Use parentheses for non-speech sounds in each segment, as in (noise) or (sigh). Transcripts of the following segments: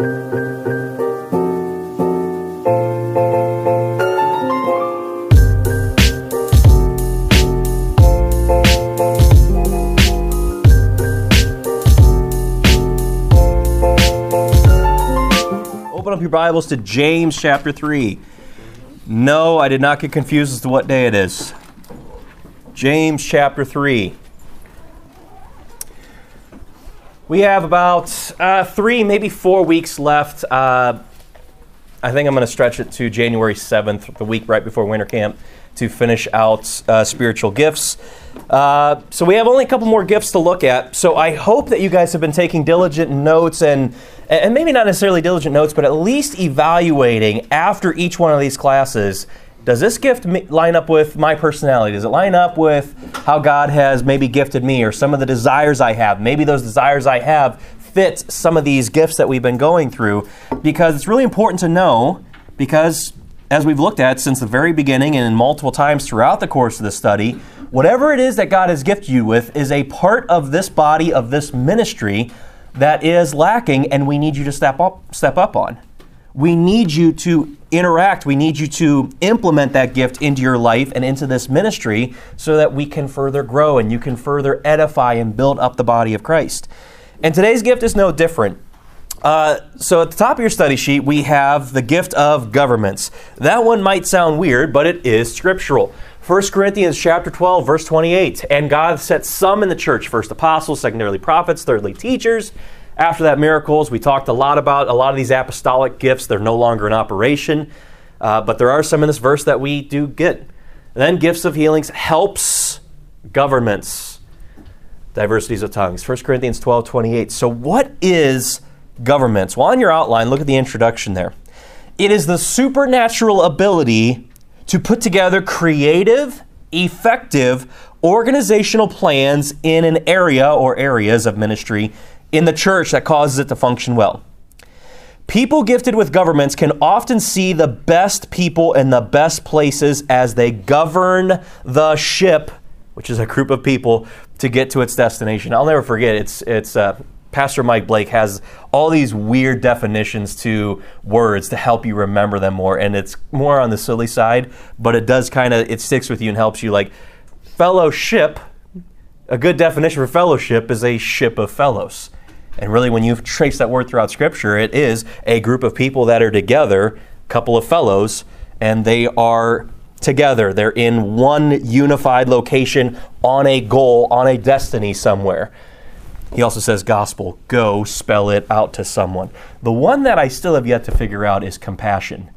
Open up your Bibles to James chapter 3. No, I did not get confused as to what day it is. James chapter 3. We have about uh, three, maybe four weeks left. Uh, I think I'm going to stretch it to January 7th, the week right before winter camp, to finish out uh, spiritual gifts. Uh, so we have only a couple more gifts to look at. So I hope that you guys have been taking diligent notes and and maybe not necessarily diligent notes, but at least evaluating after each one of these classes. Does this gift line up with my personality? Does it line up with how God has maybe gifted me or some of the desires I have? Maybe those desires I have fit some of these gifts that we've been going through because it's really important to know because as we've looked at since the very beginning and in multiple times throughout the course of the study, whatever it is that God has gifted you with is a part of this body, of this ministry that is lacking, and we need you to step up, step up on. We need you to interact. We need you to implement that gift into your life and into this ministry so that we can further grow and you can further edify and build up the body of Christ. And today's gift is no different. Uh, so at the top of your study sheet, we have the gift of governments. That one might sound weird, but it is scriptural. 1 Corinthians chapter 12, verse 28. And God set some in the church, first apostles, secondarily prophets, thirdly teachers. After that, miracles. We talked a lot about a lot of these apostolic gifts. They're no longer in operation. Uh, but there are some in this verse that we do get. And then gifts of healings helps governments. Diversities of tongues. 1 Corinthians 12, 28. So what is governments? Well, on your outline, look at the introduction there. It is the supernatural ability to put together creative, effective organizational plans in an area or areas of ministry in the church that causes it to function well. People gifted with governments can often see the best people in the best places as they govern the ship, which is a group of people, to get to its destination. I'll never forget. It's it's uh, Pastor Mike Blake has all these weird definitions to words to help you remember them more, and it's more on the silly side, but it does kind of it sticks with you and helps you. Like fellowship, a good definition for fellowship is a ship of fellows, and really, when you trace that word throughout Scripture, it is a group of people that are together, couple of fellows, and they are together. They're in one unified location on a goal, on a destiny somewhere. He also says gospel. Go spell it out to someone. The one that I still have yet to figure out is compassion.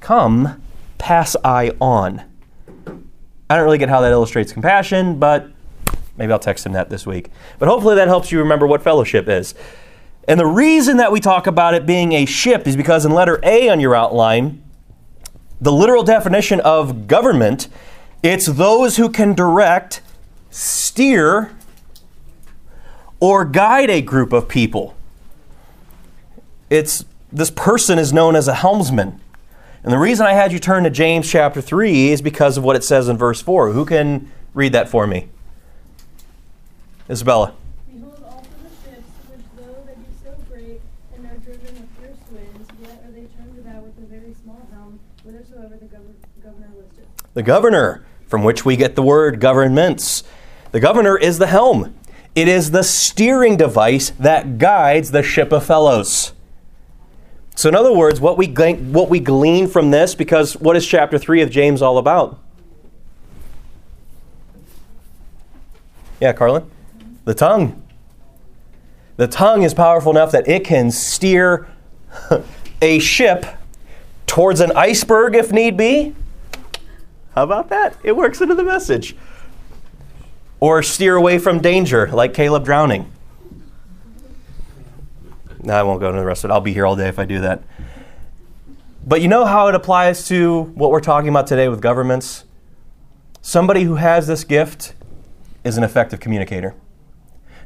Come, pass I on. I don't really get how that illustrates compassion, but maybe I'll text him that this week. But hopefully that helps you remember what fellowship is. And the reason that we talk about it being a ship is because in letter A on your outline, the literal definition of government, it's those who can direct, steer, or guide a group of people. It's this person is known as a helmsman. And the reason I had you turn to James chapter 3 is because of what it says in verse 4. Who can read that for me? Isabella. Behold the ships, which though they be so great, and are driven with fierce winds, yet are they turned about with a very small helm, whithersoever the gov- governor listeth. The governor, from which we get the word governments. The governor is the helm. It is the steering device that guides the ship of fellows. So, in other words, what we, what we glean from this, because what is chapter 3 of James all about? Yeah, Carlin? The tongue. The tongue is powerful enough that it can steer (laughs) a ship towards an iceberg if need be. How about that? It works into the message or steer away from danger, like Caleb drowning. No, I won't go into the rest of it. I'll be here all day if I do that. But you know how it applies to what we're talking about today with governments? Somebody who has this gift is an effective communicator.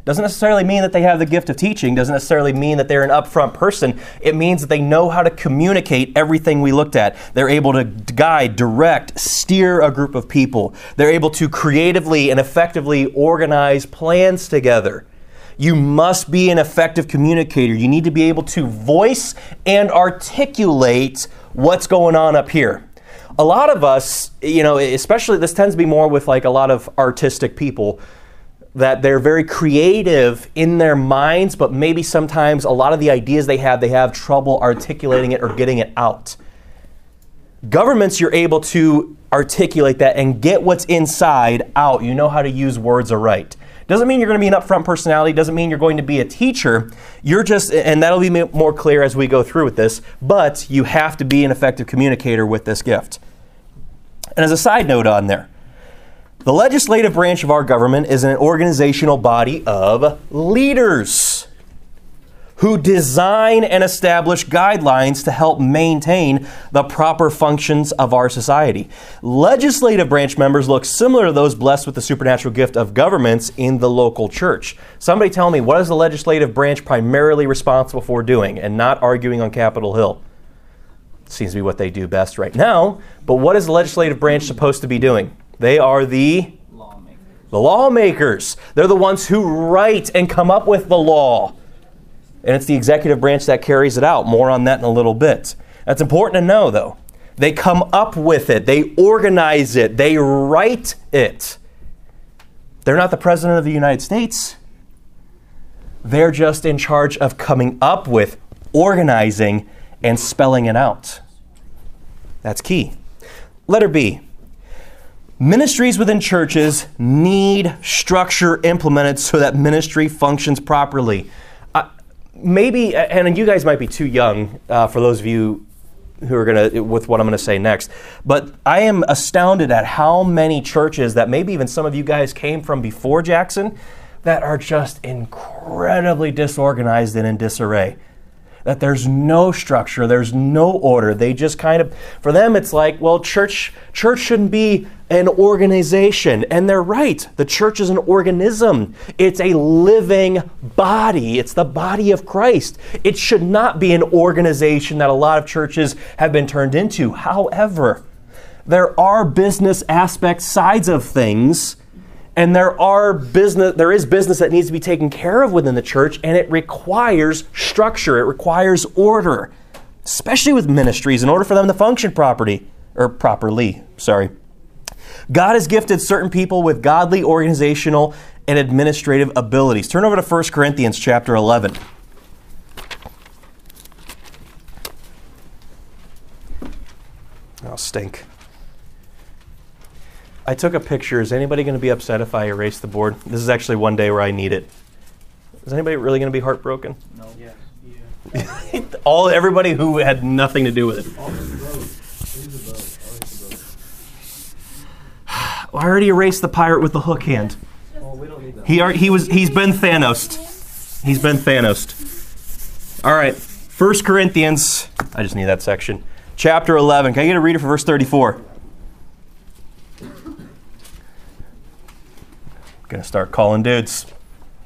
Doesn't necessarily mean that they have the gift of teaching, doesn't necessarily mean that they're an upfront person. It means that they know how to communicate everything we looked at. They're able to guide, direct, steer a group of people. They're able to creatively and effectively organize plans together. You must be an effective communicator. You need to be able to voice and articulate what's going on up here. A lot of us, you know, especially this tends to be more with like a lot of artistic people that they're very creative in their minds, but maybe sometimes a lot of the ideas they have, they have trouble articulating it or getting it out. Governments, you're able to articulate that and get what's inside out. You know how to use words aright. Doesn't mean you're going to be an upfront personality, doesn't mean you're going to be a teacher. You're just, and that'll be more clear as we go through with this, but you have to be an effective communicator with this gift. And as a side note on there, the legislative branch of our government is an organizational body of leaders who design and establish guidelines to help maintain the proper functions of our society. Legislative branch members look similar to those blessed with the supernatural gift of governments in the local church. Somebody tell me, what is the legislative branch primarily responsible for doing and not arguing on Capitol Hill? Seems to be what they do best right now, but what is the legislative branch supposed to be doing? They are the lawmakers. the lawmakers. They're the ones who write and come up with the law and it's the executive branch that carries it out. More on that in a little bit. That's important to know, though. They come up with it, they organize it, they write it. They're not the President of the United States. They're just in charge of coming up with, organizing, and spelling it out. That's key. Letter B. Ministries within churches need structure implemented so that ministry functions properly maybe, and you guys might be too young uh, for those of you who are going to, with what I'm going to say next, but I am astounded at how many churches that maybe even some of you guys came from before Jackson that are just incredibly disorganized and in disarray that there's no structure, there's no order. They just kind of for them it's like, well, church church shouldn't be an organization. And they're right. The church is an organism. It's a living body. It's the body of Christ. It should not be an organization that a lot of churches have been turned into. However, there are business aspect sides of things and there are business there is business that needs to be taken care of within the church and it requires structure it requires order especially with ministries in order for them to function properly or properly sorry god has gifted certain people with godly organizational and administrative abilities turn over to 1 corinthians chapter 11 oh stink I took a picture. Is anybody going to be upset if I erase the board? This is actually one day where I need it. Is anybody really going to be heartbroken? No. Yeah. Yeah. (laughs) All everybody who had nothing to do with it. I already erased the pirate with the hook hand. He already, he was he's been Thanos. He's been Thanos. All right. First Corinthians. I just need that section. Chapter 11. Can I get a reader for verse 34? Gonna start calling dudes.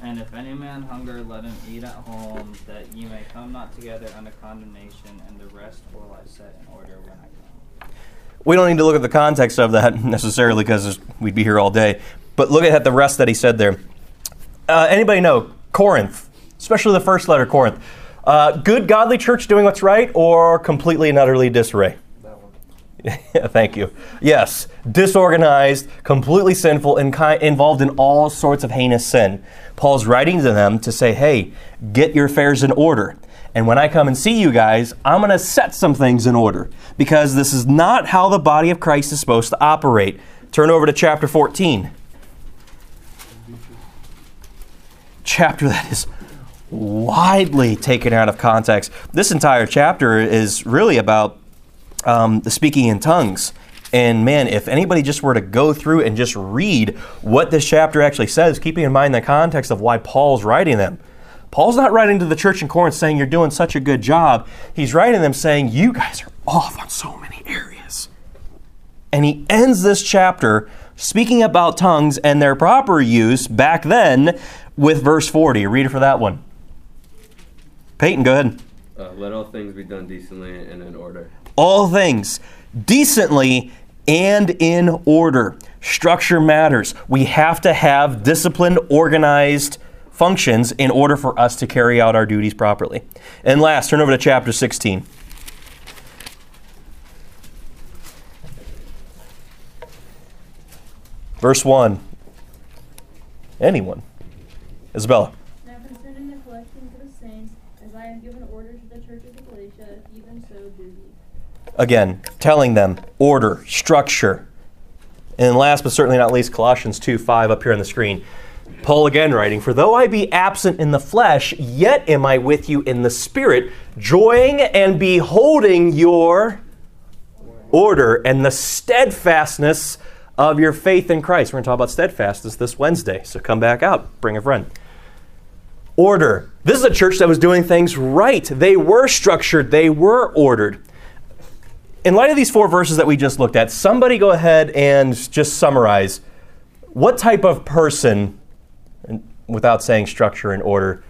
And if any man hunger, let him eat at home, that ye may come not together under condemnation, and the rest will I set in order when I come. We don't need to look at the context of that (laughs) necessarily because we'd be here all day. But look at the rest that he said there. Uh, anybody know Corinth, especially the first letter, Corinth? Uh, good, godly church doing what's right, or completely and utterly disarray? (laughs) Thank you. Yes, disorganized, completely sinful, and ki- involved in all sorts of heinous sin. Paul's writing to them to say, hey, get your affairs in order. And when I come and see you guys, I'm going to set some things in order because this is not how the body of Christ is supposed to operate. Turn over to chapter 14. Chapter that is widely taken out of context. This entire chapter is really about um, the speaking in tongues. And man, if anybody just were to go through and just read what this chapter actually says, keeping in mind the context of why Paul's writing them, Paul's not writing to the church in Corinth saying you're doing such a good job. He's writing them saying you guys are off on so many areas. And he ends this chapter speaking about tongues and their proper use back then with verse 40. Read it for that one. Peyton, go ahead. Uh, let all things be done decently and in order. All things decently and in order. Structure matters. We have to have disciplined, organized functions in order for us to carry out our duties properly. And last, turn over to chapter 16. Verse 1. Anyone. Isabella. Now concerning the collecting for the saints, as I have given order to the churches of Galatia, even so do ye. Again, telling them order, structure. And last but certainly not least, Colossians 2 5 up here on the screen. Paul again writing, For though I be absent in the flesh, yet am I with you in the spirit, joying and beholding your order and the steadfastness of your faith in Christ. We're going to talk about steadfastness this Wednesday, so come back out, bring a friend. Order. This is a church that was doing things right. They were structured, they were ordered. In light of these four verses that we just looked at, somebody go ahead and just summarize what type of person, without saying structure and order,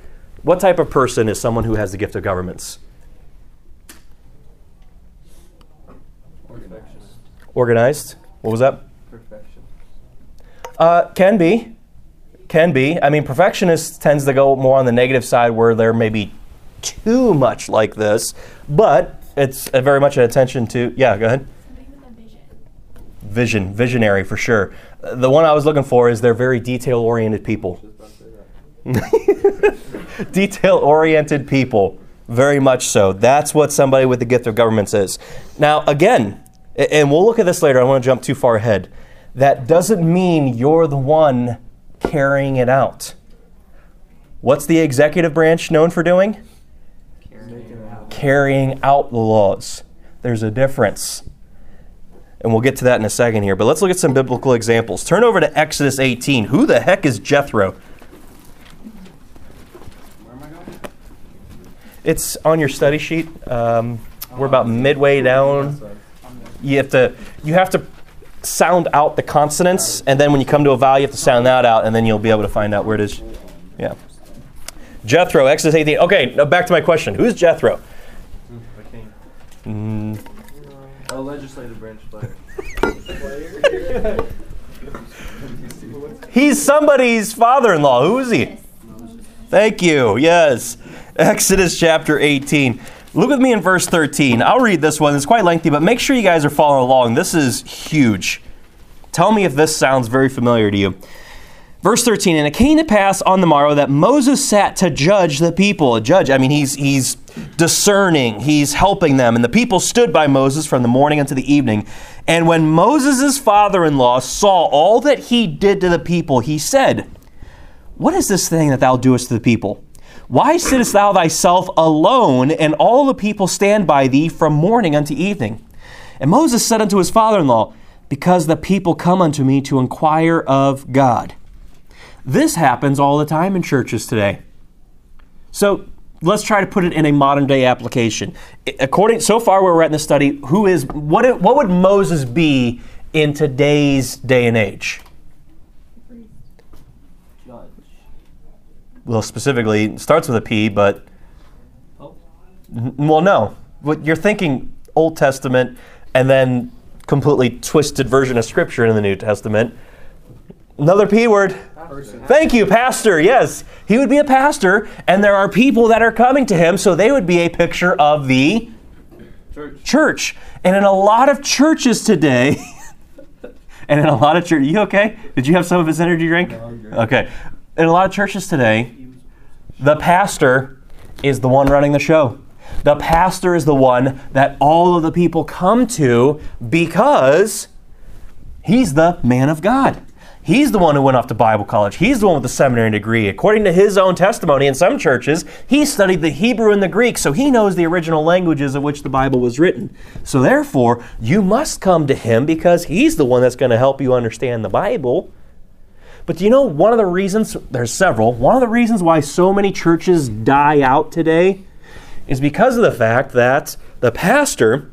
what type of person is someone who has the gift of governments? Perfection. Organized. What was that? Perfection. Uh, can be. Can be. I mean, perfectionist tends to go more on the negative side where they're maybe too much like this, but it's very much an attention to. Yeah, go ahead. Somebody with a vision. Vision, visionary for sure. The one I was looking for is they're very detail oriented people. Just about to say that. (laughs) detail oriented people. Very much so. That's what somebody with the gift of governments is. Now, again, and we'll look at this later, I don't want to jump too far ahead. That doesn't mean you're the one carrying it out. What's the executive branch known for doing? Carrying out the laws. There's a difference. And we'll get to that in a second here. But let's look at some biblical examples. Turn over to Exodus 18. Who the heck is Jethro? Where am I going? It's on your study sheet. Um, we're about midway down. You have to you have to sound out the consonants, and then when you come to a vowel, you have to sound that out, and then you'll be able to find out where it is. Yeah. Jethro, Exodus 18. Okay, now back to my question. Who's Jethro? The king. Mm, A legislative branch player. he's somebody's father-in-law. Who is he? Thank you. Yes. Exodus chapter 18. Look with me in verse 13. I'll read this one. It's quite lengthy, but make sure you guys are following along. This is huge. Tell me if this sounds very familiar to you. Verse 13, and it came to pass on the morrow that Moses sat to judge the people. A judge, I mean, he's, he's discerning, he's helping them. And the people stood by Moses from the morning unto the evening. And when Moses' father in law saw all that he did to the people, he said, What is this thing that thou doest to the people? Why sittest thou thyself alone, and all the people stand by thee from morning unto evening? And Moses said unto his father in law, Because the people come unto me to inquire of God. This happens all the time in churches today. So let's try to put it in a modern day application. According so far where we're at in the study, who is what what would Moses be in today's day and age? Priest. Judge. Well, specifically it starts with a P, but Pope. N- Well, no. What you're thinking Old Testament and then completely twisted version of Scripture in the New Testament. Another P word. Thank you, pastor. Yes, he would be a pastor, and there are people that are coming to him, so they would be a picture of the Church. church. And in a lot of churches today, (laughs) and in a lot of church, you okay? Did you have some of his energy drink? Okay. In a lot of churches today, the pastor is the one running the show. The pastor is the one that all of the people come to because he's the man of God. He's the one who went off to Bible college. He's the one with the seminary degree. According to his own testimony in some churches, he studied the Hebrew and the Greek, so he knows the original languages of which the Bible was written. So therefore, you must come to him because he's the one that's going to help you understand the Bible. But do you know one of the reasons, there's several, one of the reasons why so many churches die out today is because of the fact that the pastor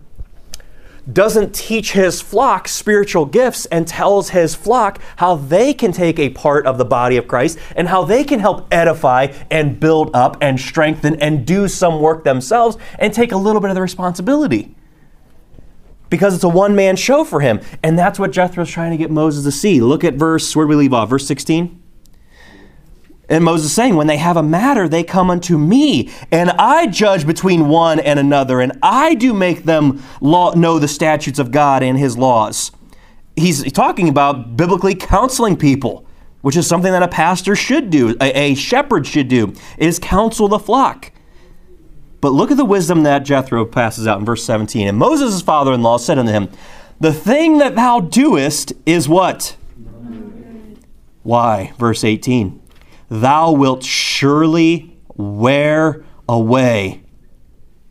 doesn't teach his flock spiritual gifts and tells his flock how they can take a part of the body of Christ and how they can help edify and build up and strengthen and do some work themselves and take a little bit of the responsibility. Because it's a one man show for him. And that's what Jethro's trying to get Moses to see. Look at verse, where do we leave off? Verse 16? And Moses is saying, When they have a matter, they come unto me, and I judge between one and another, and I do make them law, know the statutes of God and his laws. He's talking about biblically counseling people, which is something that a pastor should do, a, a shepherd should do, is counsel the flock. But look at the wisdom that Jethro passes out in verse 17. And Moses' father in law said unto him, The thing that thou doest is what? Why? Verse 18 Thou wilt surely wear away.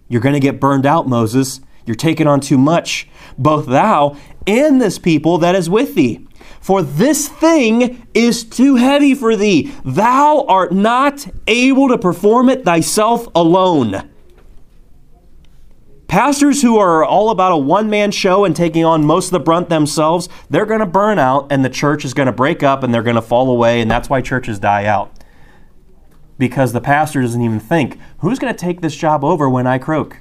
You're going to get burned out, Moses. You're taking on too much, both thou and this people that is with thee. For this thing is too heavy for thee. Thou art not able to perform it thyself alone. Pastors who are all about a one man show and taking on most of the brunt themselves, they're going to burn out and the church is going to break up and they're going to fall away, and that's why churches die out. Because the pastor doesn't even think, who's going to take this job over when I croak?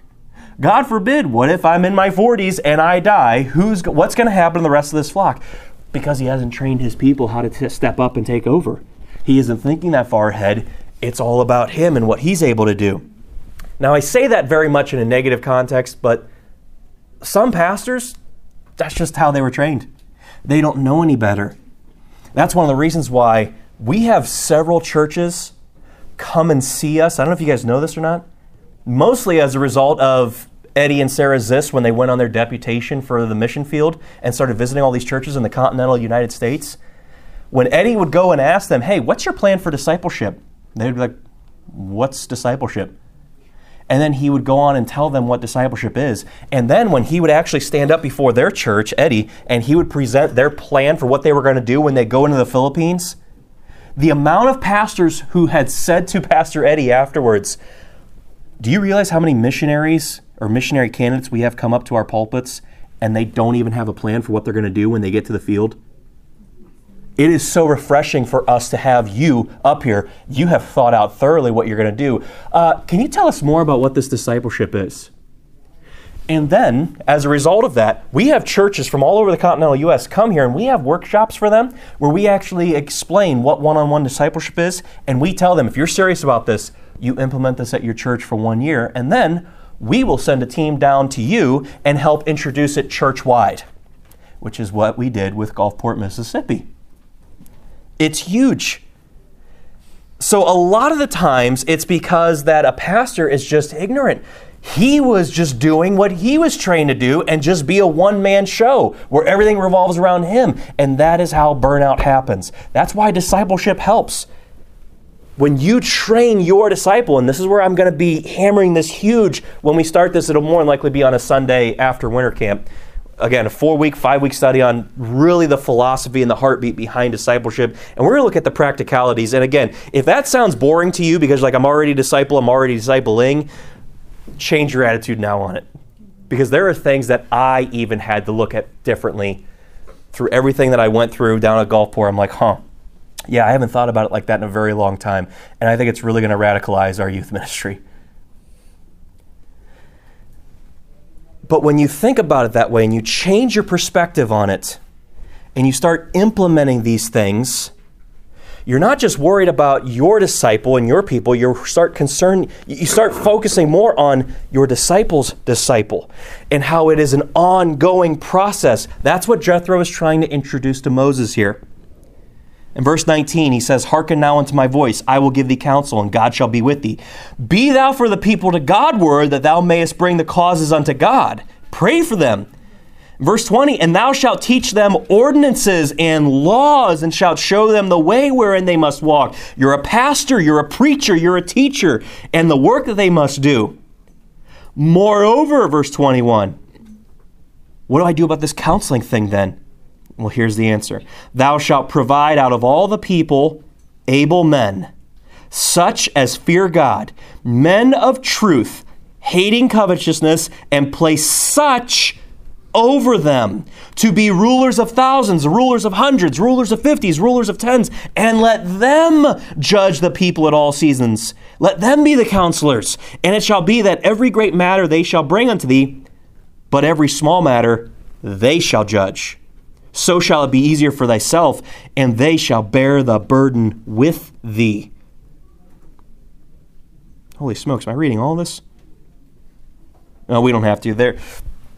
God forbid, what if I'm in my 40s and I die? Who's what's going to happen to the rest of this flock? Because he hasn't trained his people how to t- step up and take over. He isn't thinking that far ahead. It's all about him and what he's able to do. Now, I say that very much in a negative context, but some pastors, that's just how they were trained. They don't know any better. That's one of the reasons why we have several churches come and see us. I don't know if you guys know this or not. Mostly as a result of Eddie and Sarah Ziss when they went on their deputation for the mission field and started visiting all these churches in the continental United States. When Eddie would go and ask them, Hey, what's your plan for discipleship? They'd be like, What's discipleship? And then he would go on and tell them what discipleship is. And then when he would actually stand up before their church, Eddie, and he would present their plan for what they were going to do when they go into the Philippines, the amount of pastors who had said to Pastor Eddie afterwards, Do you realize how many missionaries or missionary candidates we have come up to our pulpits and they don't even have a plan for what they're going to do when they get to the field? It is so refreshing for us to have you up here. You have thought out thoroughly what you're going to do. Uh, can you tell us more about what this discipleship is? And then, as a result of that, we have churches from all over the continental U.S. come here and we have workshops for them where we actually explain what one on one discipleship is. And we tell them if you're serious about this, you implement this at your church for one year. And then we will send a team down to you and help introduce it church wide, which is what we did with Gulfport, Mississippi. It's huge. So, a lot of the times, it's because that a pastor is just ignorant. He was just doing what he was trained to do and just be a one man show where everything revolves around him. And that is how burnout happens. That's why discipleship helps. When you train your disciple, and this is where I'm going to be hammering this huge when we start this, it'll more than likely be on a Sunday after winter camp again, a four week, five week study on really the philosophy and the heartbeat behind discipleship. And we're going to look at the practicalities. And again, if that sounds boring to you because, like, I'm already a disciple, I'm already discipling, change your attitude now on it. Because there are things that I even had to look at differently through everything that I went through down at Gulfport. I'm like, huh. Yeah, I haven't thought about it like that in a very long time. And I think it's really going to radicalize our youth ministry. But when you think about it that way and you change your perspective on it and you start implementing these things, you're not just worried about your disciple and your people, you start concerned you start focusing more on your disciple's disciple and how it is an ongoing process. That's what Jethro is trying to introduce to Moses here. In verse 19, he says, Hearken now unto my voice, I will give thee counsel, and God shall be with thee. Be thou for the people to Godward, that thou mayest bring the causes unto God. Pray for them. Verse 20, and thou shalt teach them ordinances and laws, and shalt show them the way wherein they must walk. You're a pastor, you're a preacher, you're a teacher, and the work that they must do. Moreover, verse 21, what do I do about this counseling thing then? Well, here's the answer Thou shalt provide out of all the people able men, such as fear God, men of truth, hating covetousness, and place such over them to be rulers of thousands, rulers of hundreds, rulers of fifties, rulers of tens, and let them judge the people at all seasons. Let them be the counselors. And it shall be that every great matter they shall bring unto thee, but every small matter they shall judge so shall it be easier for thyself, and they shall bear the burden with thee. Holy smokes, am I reading all this? No, we don't have to. There,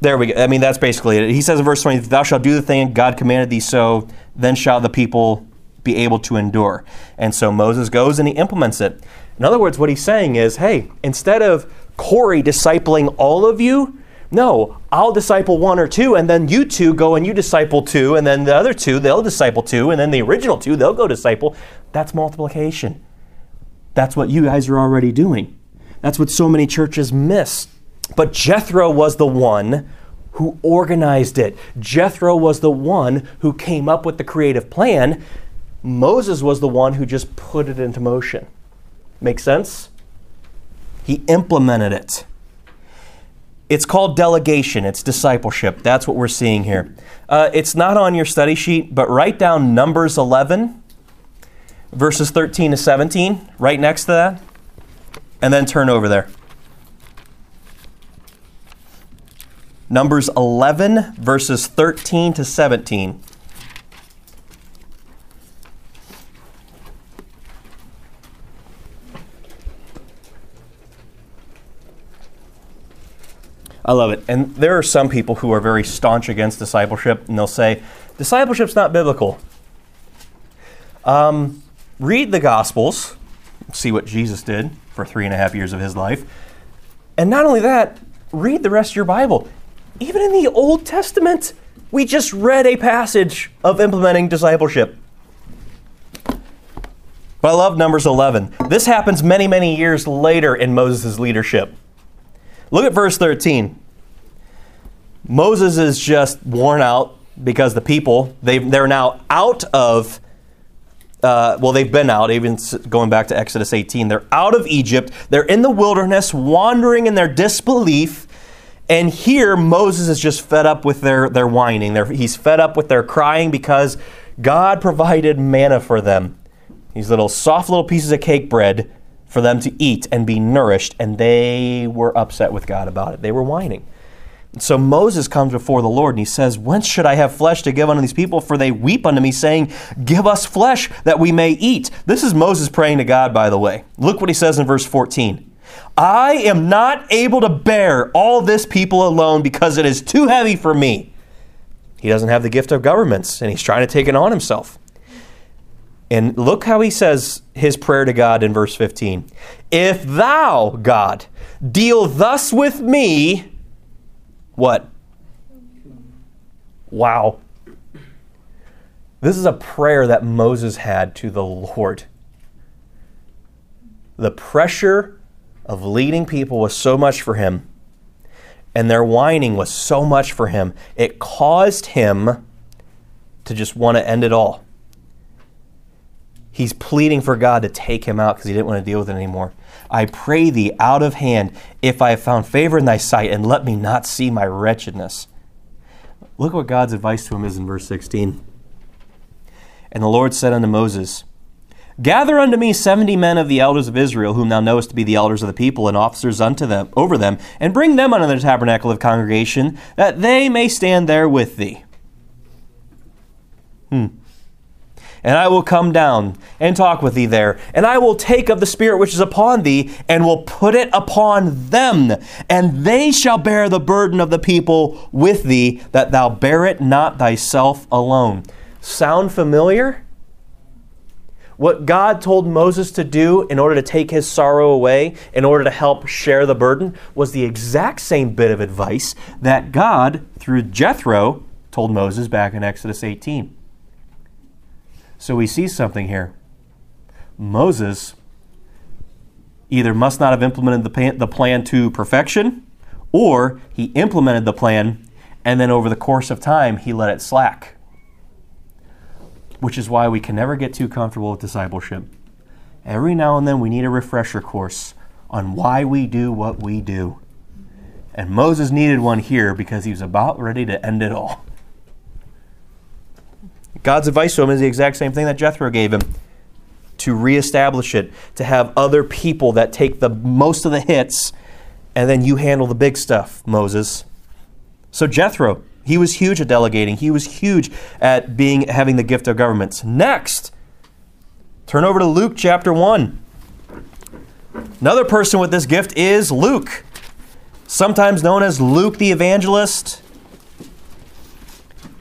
there we go. I mean, that's basically it. He says in verse 20, Thou shalt do the thing God commanded thee so, then shall the people be able to endure. And so Moses goes and he implements it. In other words, what he's saying is, hey, instead of Corey discipling all of you, no, I'll disciple one or two, and then you two go and you disciple two, and then the other two, they'll disciple two, and then the original two, they'll go disciple. That's multiplication. That's what you guys are already doing. That's what so many churches miss. But Jethro was the one who organized it. Jethro was the one who came up with the creative plan. Moses was the one who just put it into motion. Make sense? He implemented it. It's called delegation, it's discipleship. That's what we're seeing here. Uh, it's not on your study sheet, but write down Numbers 11, verses 13 to 17, right next to that, and then turn over there. Numbers 11, verses 13 to 17. I love it. And there are some people who are very staunch against discipleship, and they'll say, discipleship's not biblical. Um, read the Gospels, see what Jesus did for three and a half years of his life. And not only that, read the rest of your Bible. Even in the Old Testament, we just read a passage of implementing discipleship. But I love Numbers 11. This happens many, many years later in Moses' leadership. Look at verse 13. Moses is just worn out because the people, they, they're now out of, uh, well, they've been out, even going back to Exodus 18. They're out of Egypt. They're in the wilderness, wandering in their disbelief. And here, Moses is just fed up with their, their whining. They're, he's fed up with their crying because God provided manna for them. These little soft little pieces of cake bread for them to eat and be nourished, and they were upset with God about it. They were whining. So Moses comes before the Lord and he says, Whence should I have flesh to give unto these people? For they weep unto me, saying, Give us flesh that we may eat. This is Moses praying to God, by the way. Look what he says in verse 14. I am not able to bear all this people alone because it is too heavy for me. He doesn't have the gift of governments and he's trying to take it on himself. And look how he says his prayer to God in verse 15. If thou, God, deal thus with me, what? Wow. This is a prayer that Moses had to the Lord. The pressure of leading people was so much for him, and their whining was so much for him, it caused him to just want to end it all. He's pleading for God to take him out because he didn't want to deal with it anymore. I pray thee out of hand, if I have found favor in thy sight, and let me not see my wretchedness. Look what God's advice to him is in verse 16. And the Lord said unto Moses, Gather unto me seventy men of the elders of Israel, whom thou knowest to be the elders of the people, and officers unto them over them, and bring them unto the tabernacle of congregation, that they may stand there with thee. Hmm and I will come down and talk with thee there, and I will take of the Spirit which is upon thee, and will put it upon them, and they shall bear the burden of the people with thee, that thou bear it not thyself alone. Sound familiar? What God told Moses to do in order to take his sorrow away, in order to help share the burden, was the exact same bit of advice that God, through Jethro, told Moses back in Exodus 18. So we see something here. Moses either must not have implemented the plan, the plan to perfection, or he implemented the plan and then over the course of time he let it slack. Which is why we can never get too comfortable with discipleship. Every now and then we need a refresher course on why we do what we do. And Moses needed one here because he was about ready to end it all. God's advice to him is the exact same thing that Jethro gave him to reestablish it, to have other people that take the most of the hits, and then you handle the big stuff, Moses. So Jethro, he was huge at delegating. He was huge at being having the gift of governments. Next, turn over to Luke chapter 1. Another person with this gift is Luke, sometimes known as Luke the Evangelist.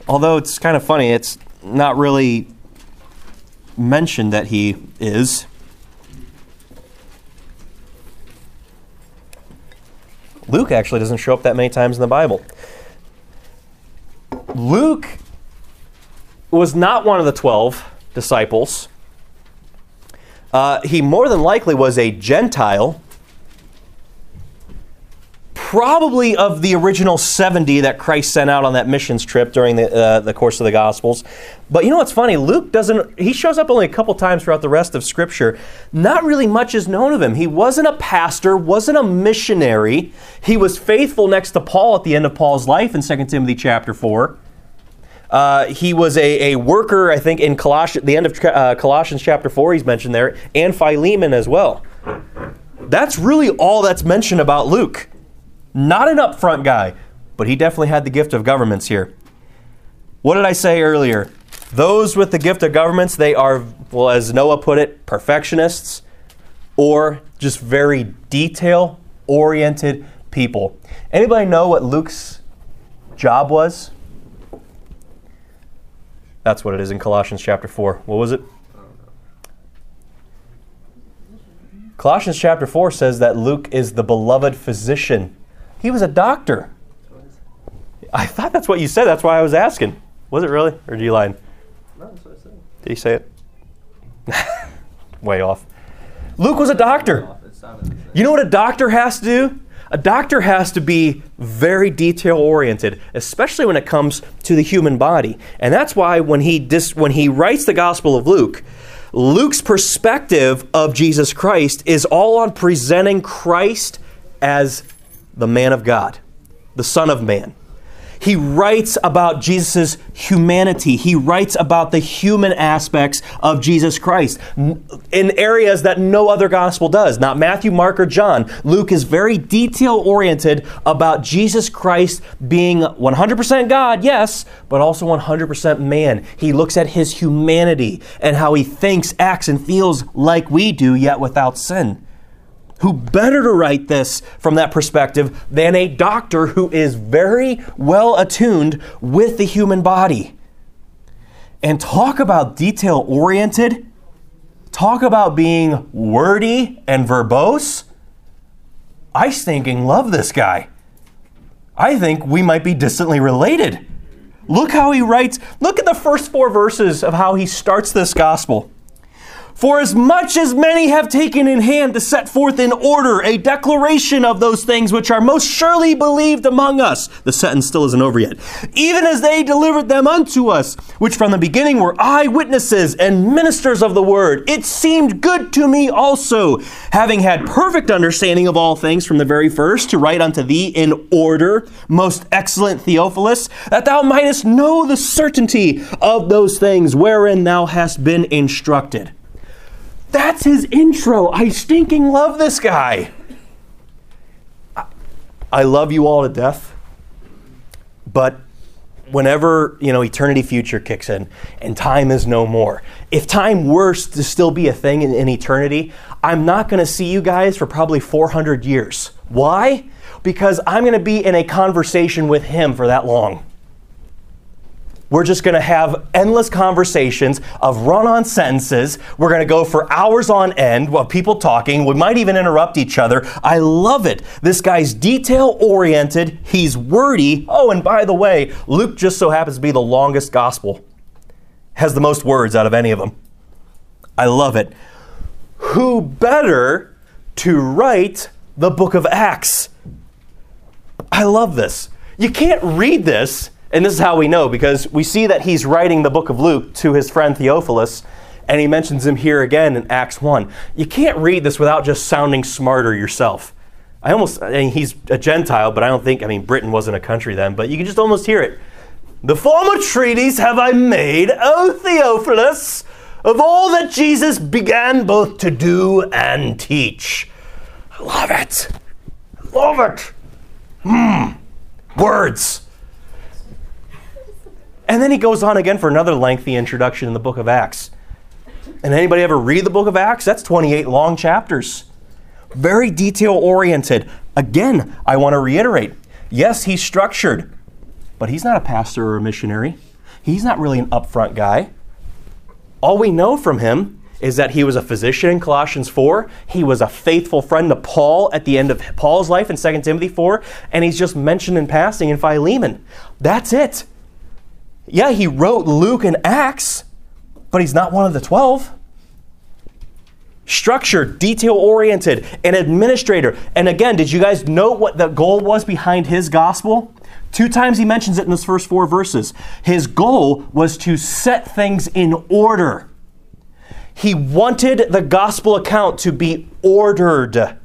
Although it's kind of funny, it's not really mentioned that he is. Luke actually doesn't show up that many times in the Bible. Luke was not one of the 12 disciples. Uh, he more than likely was a Gentile, probably of the original 70 that Christ sent out on that missions trip during the, uh, the course of the Gospels. But you know what's funny? Luke doesn't, he shows up only a couple times throughout the rest of Scripture. Not really much is known of him. He wasn't a pastor, wasn't a missionary. He was faithful next to Paul at the end of Paul's life in 2 Timothy chapter 4. Uh, he was a, a worker, I think, in Colossians, the end of uh, Colossians chapter 4, he's mentioned there, and Philemon as well. That's really all that's mentioned about Luke. Not an upfront guy, but he definitely had the gift of governments here. What did I say earlier? Those with the gift of governments, they are, well, as Noah put it, perfectionists or just very detail oriented people. Anybody know what Luke's job was? That's what it is in Colossians chapter 4. What was it? Colossians chapter 4 says that Luke is the beloved physician. He was a doctor. I thought that's what you said. That's why I was asking. Was it really? Or did you lie? No, that's what I said. Did he say it? (laughs) Way off. Luke was a doctor. It sounded the same. You know what a doctor has to do? A doctor has to be very detail oriented, especially when it comes to the human body. And that's why when he dis- when he writes the Gospel of Luke, Luke's perspective of Jesus Christ is all on presenting Christ as the man of God, the Son of Man. He writes about Jesus' humanity. He writes about the human aspects of Jesus Christ in areas that no other gospel does. Not Matthew, Mark, or John. Luke is very detail oriented about Jesus Christ being 100% God, yes, but also 100% man. He looks at his humanity and how he thinks, acts, and feels like we do, yet without sin. Who better to write this from that perspective than a doctor who is very well attuned with the human body? And talk about detail oriented, talk about being wordy and verbose. I stinking love this guy. I think we might be distantly related. Look how he writes. Look at the first four verses of how he starts this gospel. For as much as many have taken in hand to set forth in order a declaration of those things which are most surely believed among us, the sentence still isn't over yet, even as they delivered them unto us, which from the beginning were eyewitnesses and ministers of the word, it seemed good to me also, having had perfect understanding of all things from the very first, to write unto thee in order, most excellent Theophilus, that thou mightest know the certainty of those things wherein thou hast been instructed. That's his intro. I stinking love this guy. I- I love you all to death. But whenever, you know, eternity future kicks in and time is no more, if time were to still be a thing in, in eternity, I'm not going to see you guys for probably 400 years. Why? Because I'm going to be in a conversation with him for that long. We're just going to have endless conversations of run on sentences. We're going to go for hours on end while people talking. We might even interrupt each other. I love it. This guy's detail oriented, he's wordy. Oh, and by the way, Luke just so happens to be the longest gospel, has the most words out of any of them. I love it. Who better to write the book of Acts? I love this. You can't read this, and this is how we know because we see that he's writing the book of Luke to his friend Theophilus, and he mentions him here again in Acts 1. You can't read this without just sounding smarter yourself. I almost, I mean, he's a Gentile, but I don't think, I mean, Britain wasn't a country then, but you can just almost hear it. The former treaties have I made, O Theophilus, of all that Jesus began both to do and teach. I love it. I love it. Hmm. Words. And then he goes on again for another lengthy introduction in the book of Acts. And anybody ever read the book of Acts? That's 28 long chapters. very detail oriented. Again, I want to reiterate yes, he's structured, but he's not a pastor or a missionary. He's not really an upfront guy. All we know from him is that he was a physician in Colossians 4. He was a faithful friend to Paul at the end of Paul's life in 2 Timothy 4. And he's just mentioned in passing in Philemon. That's it. Yeah, he wrote Luke and Acts, but he's not one of the 12. Structured, detail oriented, an administrator. And again, did you guys know what the goal was behind his gospel? Two times he mentions it in those first four verses. His goal was to set things in order. He wanted the gospel account to be ordered.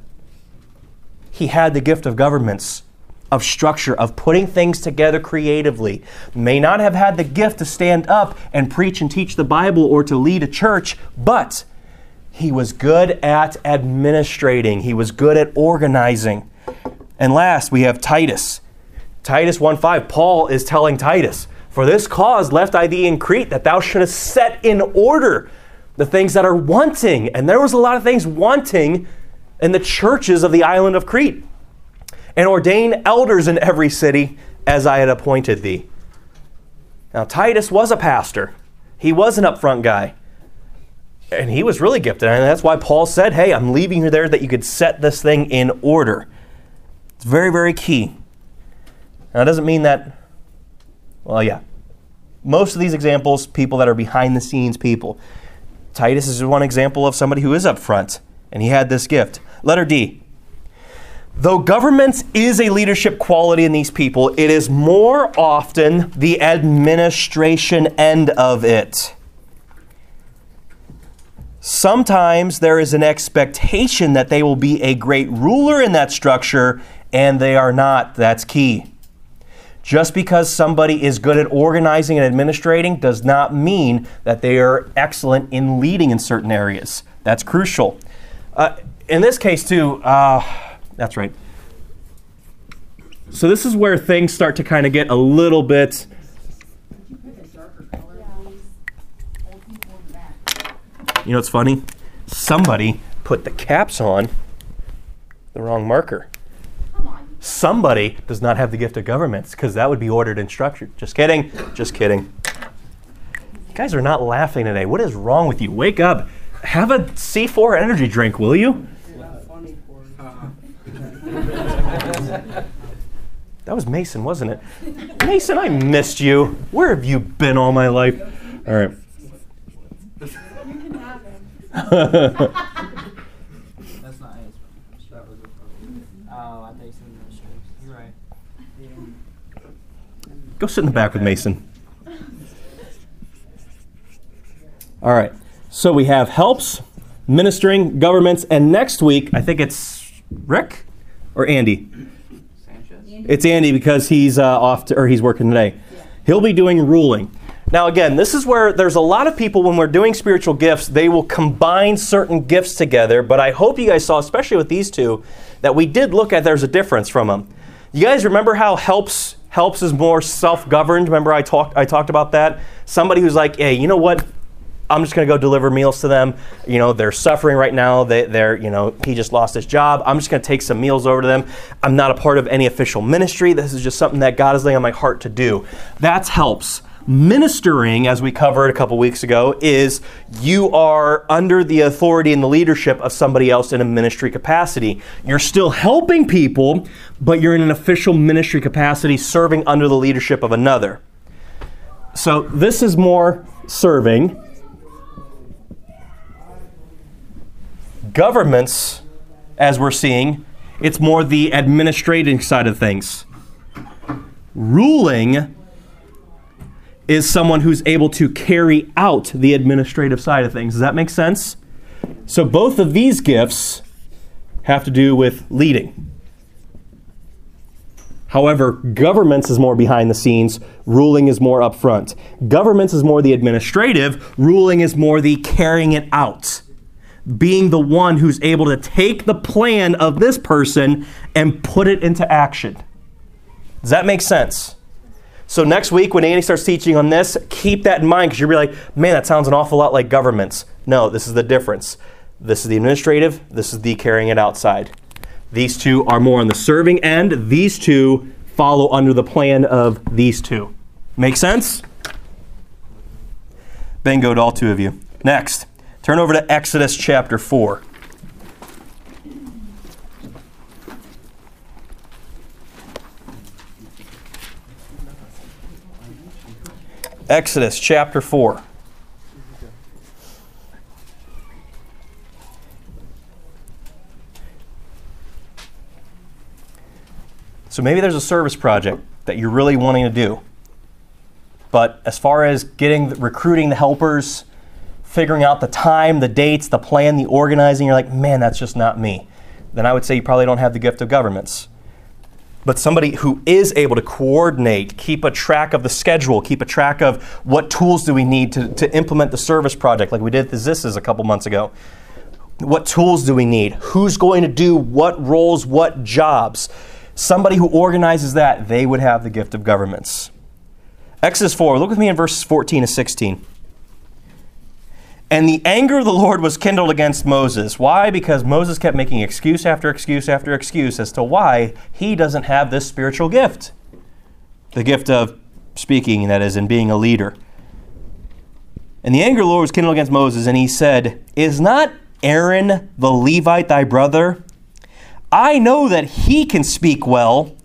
He had the gift of governments, of structure, of putting things together creatively. May not have had the gift to stand up and preach and teach the Bible or to lead a church, but he was good at administrating, he was good at organizing. And last, we have Titus. Titus 1:5, Paul is telling Titus, "For this cause left I thee in Crete, that thou shouldest set in order the things that are wanting." And there was a lot of things wanting in the churches of the island of Crete. And ordain elders in every city as I had appointed thee. Now Titus was a pastor. He was an upfront guy. And he was really gifted. And that's why Paul said, Hey, I'm leaving you there that you could set this thing in order. It's very, very key. Now, it doesn't mean that, well, yeah. Most of these examples, people that are behind the scenes people. Titus is one example of somebody who is up front, and he had this gift. Letter D. Though governments is a leadership quality in these people, it is more often the administration end of it. Sometimes there is an expectation that they will be a great ruler in that structure, and they are not. That's key. Just because somebody is good at organizing and administrating does not mean that they are excellent in leading in certain areas. That's crucial. Uh, in this case, too, uh, that's right. So, this is where things start to kind of get a little bit. You know what's funny? Somebody put the caps on the wrong marker. Somebody does not have the gift of governments because that would be ordered and structured. Just kidding. Just kidding. You guys are not laughing today. What is wrong with you? Wake up. Have a C4 energy drink, will you? That was Mason, wasn't it? Mason, I missed you. Where have you been all my life? All right. That's not his. That was a Oh, I think. You're right. Go sit in the back with Mason. All right. So we have helps, ministering, governments, and next week, I think it's Rick or Andy. Sanchez. It's Andy because he's uh, off to, or he's working today. He'll be doing ruling. Now, again, this is where there's a lot of people when we're doing spiritual gifts, they will combine certain gifts together. But I hope you guys saw, especially with these two, that we did look at there's a difference from them. You guys remember how helps helps is more self-governed? Remember I talked I talked about that. Somebody who's like, hey, you know what? I'm just going to go deliver meals to them. You know, they're suffering right now. They, they're, you know, he just lost his job. I'm just going to take some meals over to them. I'm not a part of any official ministry. This is just something that God is laying on my heart to do. That's helps. Ministering, as we covered a couple weeks ago, is you are under the authority and the leadership of somebody else in a ministry capacity. You're still helping people, but you're in an official ministry capacity serving under the leadership of another. So this is more serving. Governments, as we're seeing, it's more the administrating side of things. Ruling is someone who's able to carry out the administrative side of things. Does that make sense? So both of these gifts have to do with leading. However, governments is more behind the scenes, ruling is more upfront. Governments is more the administrative, ruling is more the carrying it out. Being the one who's able to take the plan of this person and put it into action. Does that make sense? So next week, when Andy starts teaching on this, keep that in mind because you'll be like, man, that sounds an awful lot like governments. No, this is the difference. This is the administrative, this is the carrying it outside. These two are more on the serving end. These two follow under the plan of these two. Make sense? Bingo to all two of you. Next, turn over to Exodus chapter 4. Exodus chapter 4. So maybe there's a service project that you're really wanting to do. But as far as getting recruiting the helpers, figuring out the time, the dates, the plan, the organizing, you're like, "Man, that's just not me." Then I would say you probably don't have the gift of governments. But somebody who is able to coordinate, keep a track of the schedule, keep a track of what tools do we need to, to implement the service project, like we did the ZISs a couple months ago. What tools do we need? Who's going to do what roles, what jobs? Somebody who organizes that, they would have the gift of governments. Exodus 4, look with me in verses 14 to 16. And the anger of the Lord was kindled against Moses. Why? Because Moses kept making excuse after excuse after excuse as to why he doesn't have this spiritual gift the gift of speaking, that is, and being a leader. And the anger of the Lord was kindled against Moses, and he said, Is not Aaron the Levite thy brother? I know that he can speak well.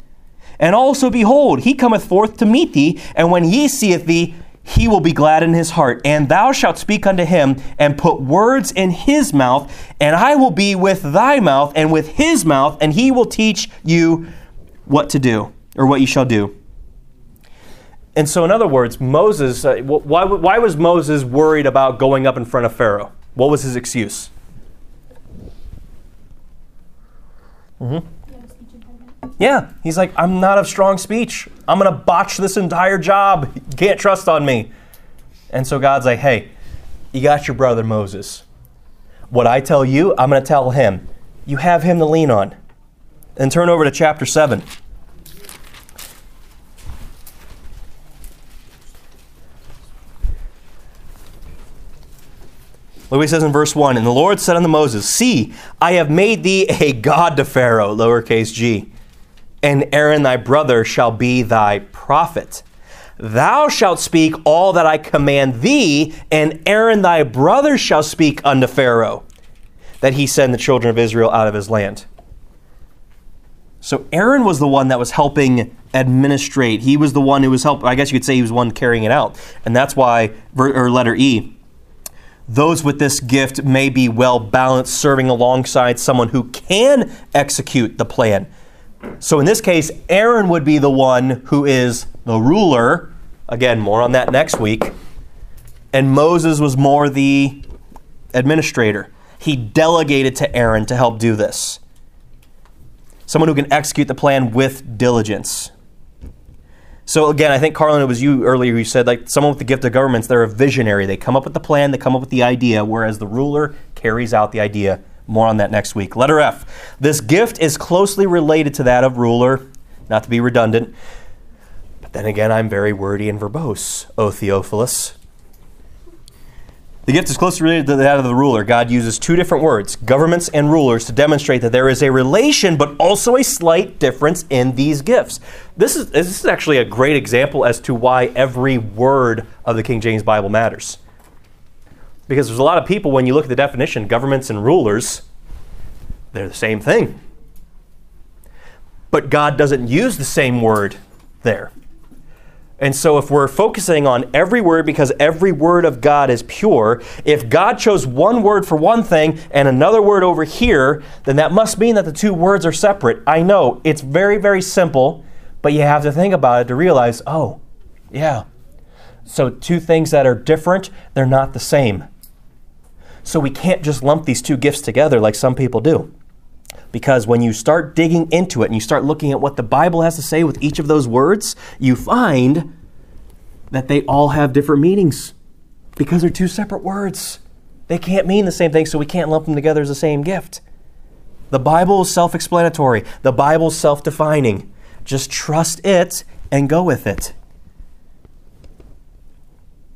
And also, behold, he cometh forth to meet thee, and when he seeth thee, he will be glad in his heart. And thou shalt speak unto him, and put words in his mouth, and I will be with thy mouth, and with his mouth, and he will teach you what to do, or what you shall do. And so, in other words, Moses, uh, why, why was Moses worried about going up in front of Pharaoh? What was his excuse? Mm-hmm. Yeah, he's like, I'm not of strong speech. I'm going to botch this entire job. You can't trust on me. And so God's like, hey, you got your brother Moses. What I tell you, I'm going to tell him. You have him to lean on. And turn over to chapter 7. Look what he says in verse 1 And the Lord said unto Moses, See, I have made thee a God to Pharaoh, lowercase g, and Aaron thy brother shall be thy prophet. Thou shalt speak all that I command thee, and Aaron thy brother shall speak unto Pharaoh, that he send the children of Israel out of his land. So Aaron was the one that was helping administrate. He was the one who was helping. I guess you could say he was one carrying it out. And that's why, or letter E, those with this gift may be well balanced, serving alongside someone who can execute the plan. So in this case, Aaron would be the one who is the ruler. Again, more on that next week. And Moses was more the administrator. He delegated to Aaron to help do this. Someone who can execute the plan with diligence. So again, I think Carlin, it was you earlier who said like someone with the gift of governments, they're a visionary. They come up with the plan, they come up with the idea, whereas the ruler carries out the idea. More on that next week. Letter F. This gift is closely related to that of ruler, not to be redundant. But then again, I'm very wordy and verbose, O Theophilus. The gift is closely related to that of the ruler. God uses two different words, governments and rulers, to demonstrate that there is a relation, but also a slight difference in these gifts. This is, this is actually a great example as to why every word of the King James Bible matters. Because there's a lot of people, when you look at the definition, governments and rulers, they're the same thing. But God doesn't use the same word there. And so, if we're focusing on every word because every word of God is pure, if God chose one word for one thing and another word over here, then that must mean that the two words are separate. I know it's very, very simple, but you have to think about it to realize oh, yeah. So, two things that are different, they're not the same. So, we can't just lump these two gifts together like some people do. Because when you start digging into it and you start looking at what the Bible has to say with each of those words, you find that they all have different meanings because they're two separate words. They can't mean the same thing, so we can't lump them together as the same gift. The Bible is self explanatory, the Bible is self defining. Just trust it and go with it.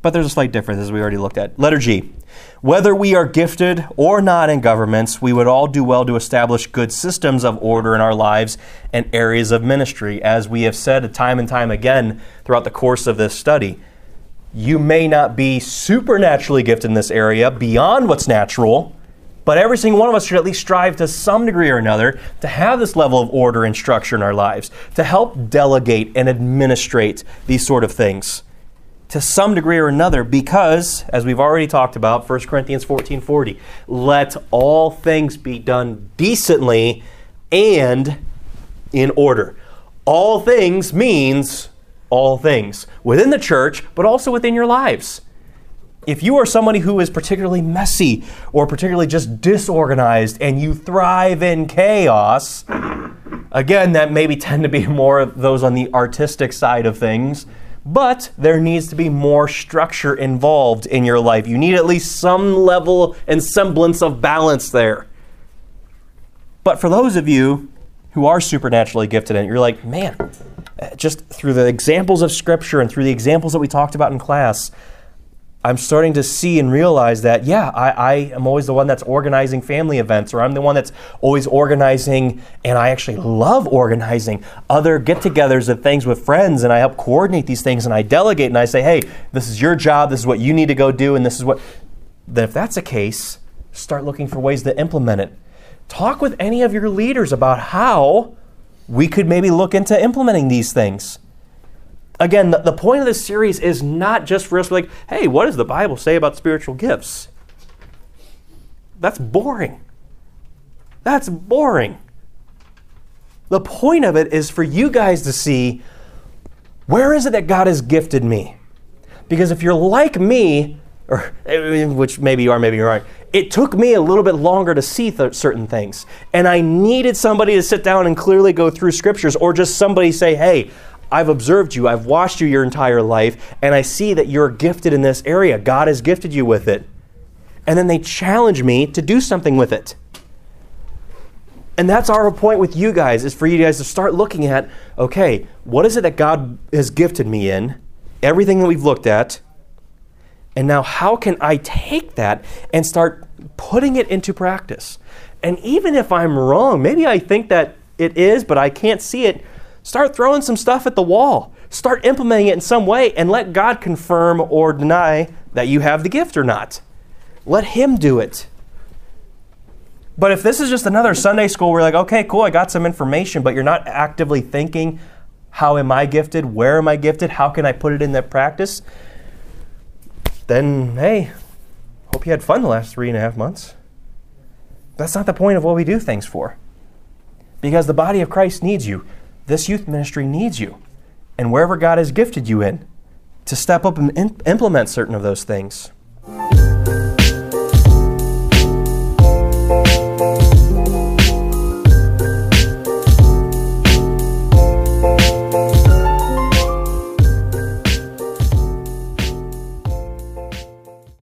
But there's a slight difference as we already looked at. Letter G. Whether we are gifted or not in governments, we would all do well to establish good systems of order in our lives and areas of ministry. As we have said time and time again throughout the course of this study, you may not be supernaturally gifted in this area beyond what's natural, but every single one of us should at least strive to some degree or another to have this level of order and structure in our lives, to help delegate and administrate these sort of things to some degree or another because as we've already talked about 1 corinthians 14.40 let all things be done decently and in order. All things means all things within the church but also within your lives. If you are somebody who is particularly messy or particularly just disorganized and you thrive in chaos again that maybe tend to be (laughs) more of those on the artistic side of things but there needs to be more structure involved in your life. You need at least some level and semblance of balance there. But for those of you who are supernaturally gifted and you're like, man, just through the examples of Scripture and through the examples that we talked about in class, I'm starting to see and realize that, yeah, I, I, am always the one that's organizing family events, or I'm the one that's always organizing, and I actually love organizing other get togethers of things with friends, and I help coordinate these things, and I delegate, and I say, hey, this is your job, this is what you need to go do, and this is what. Then, if that's the case, start looking for ways to implement it. Talk with any of your leaders about how we could maybe look into implementing these things again, the, the point of this series is not just for us to be like, hey, what does the Bible say about spiritual gifts? That's boring. That's boring. The point of it is for you guys to see where is it that God has gifted me? Because if you're like me, or (laughs) which maybe you are, maybe you aren't, it took me a little bit longer to see th- certain things. And I needed somebody to sit down and clearly go through scriptures, or just somebody say, hey, I've observed you, I've watched you your entire life, and I see that you're gifted in this area. God has gifted you with it. And then they challenge me to do something with it. And that's our point with you guys is for you guys to start looking at okay, what is it that God has gifted me in? Everything that we've looked at. And now, how can I take that and start putting it into practice? And even if I'm wrong, maybe I think that it is, but I can't see it, Start throwing some stuff at the wall. Start implementing it in some way and let God confirm or deny that you have the gift or not. Let Him do it. But if this is just another Sunday school where you're like, okay, cool, I got some information, but you're not actively thinking, how am I gifted? Where am I gifted? How can I put it into practice? Then, hey, hope you had fun the last three and a half months. That's not the point of what we do things for. Because the body of Christ needs you this youth ministry needs you. And wherever God has gifted you in, to step up and implement certain of those things.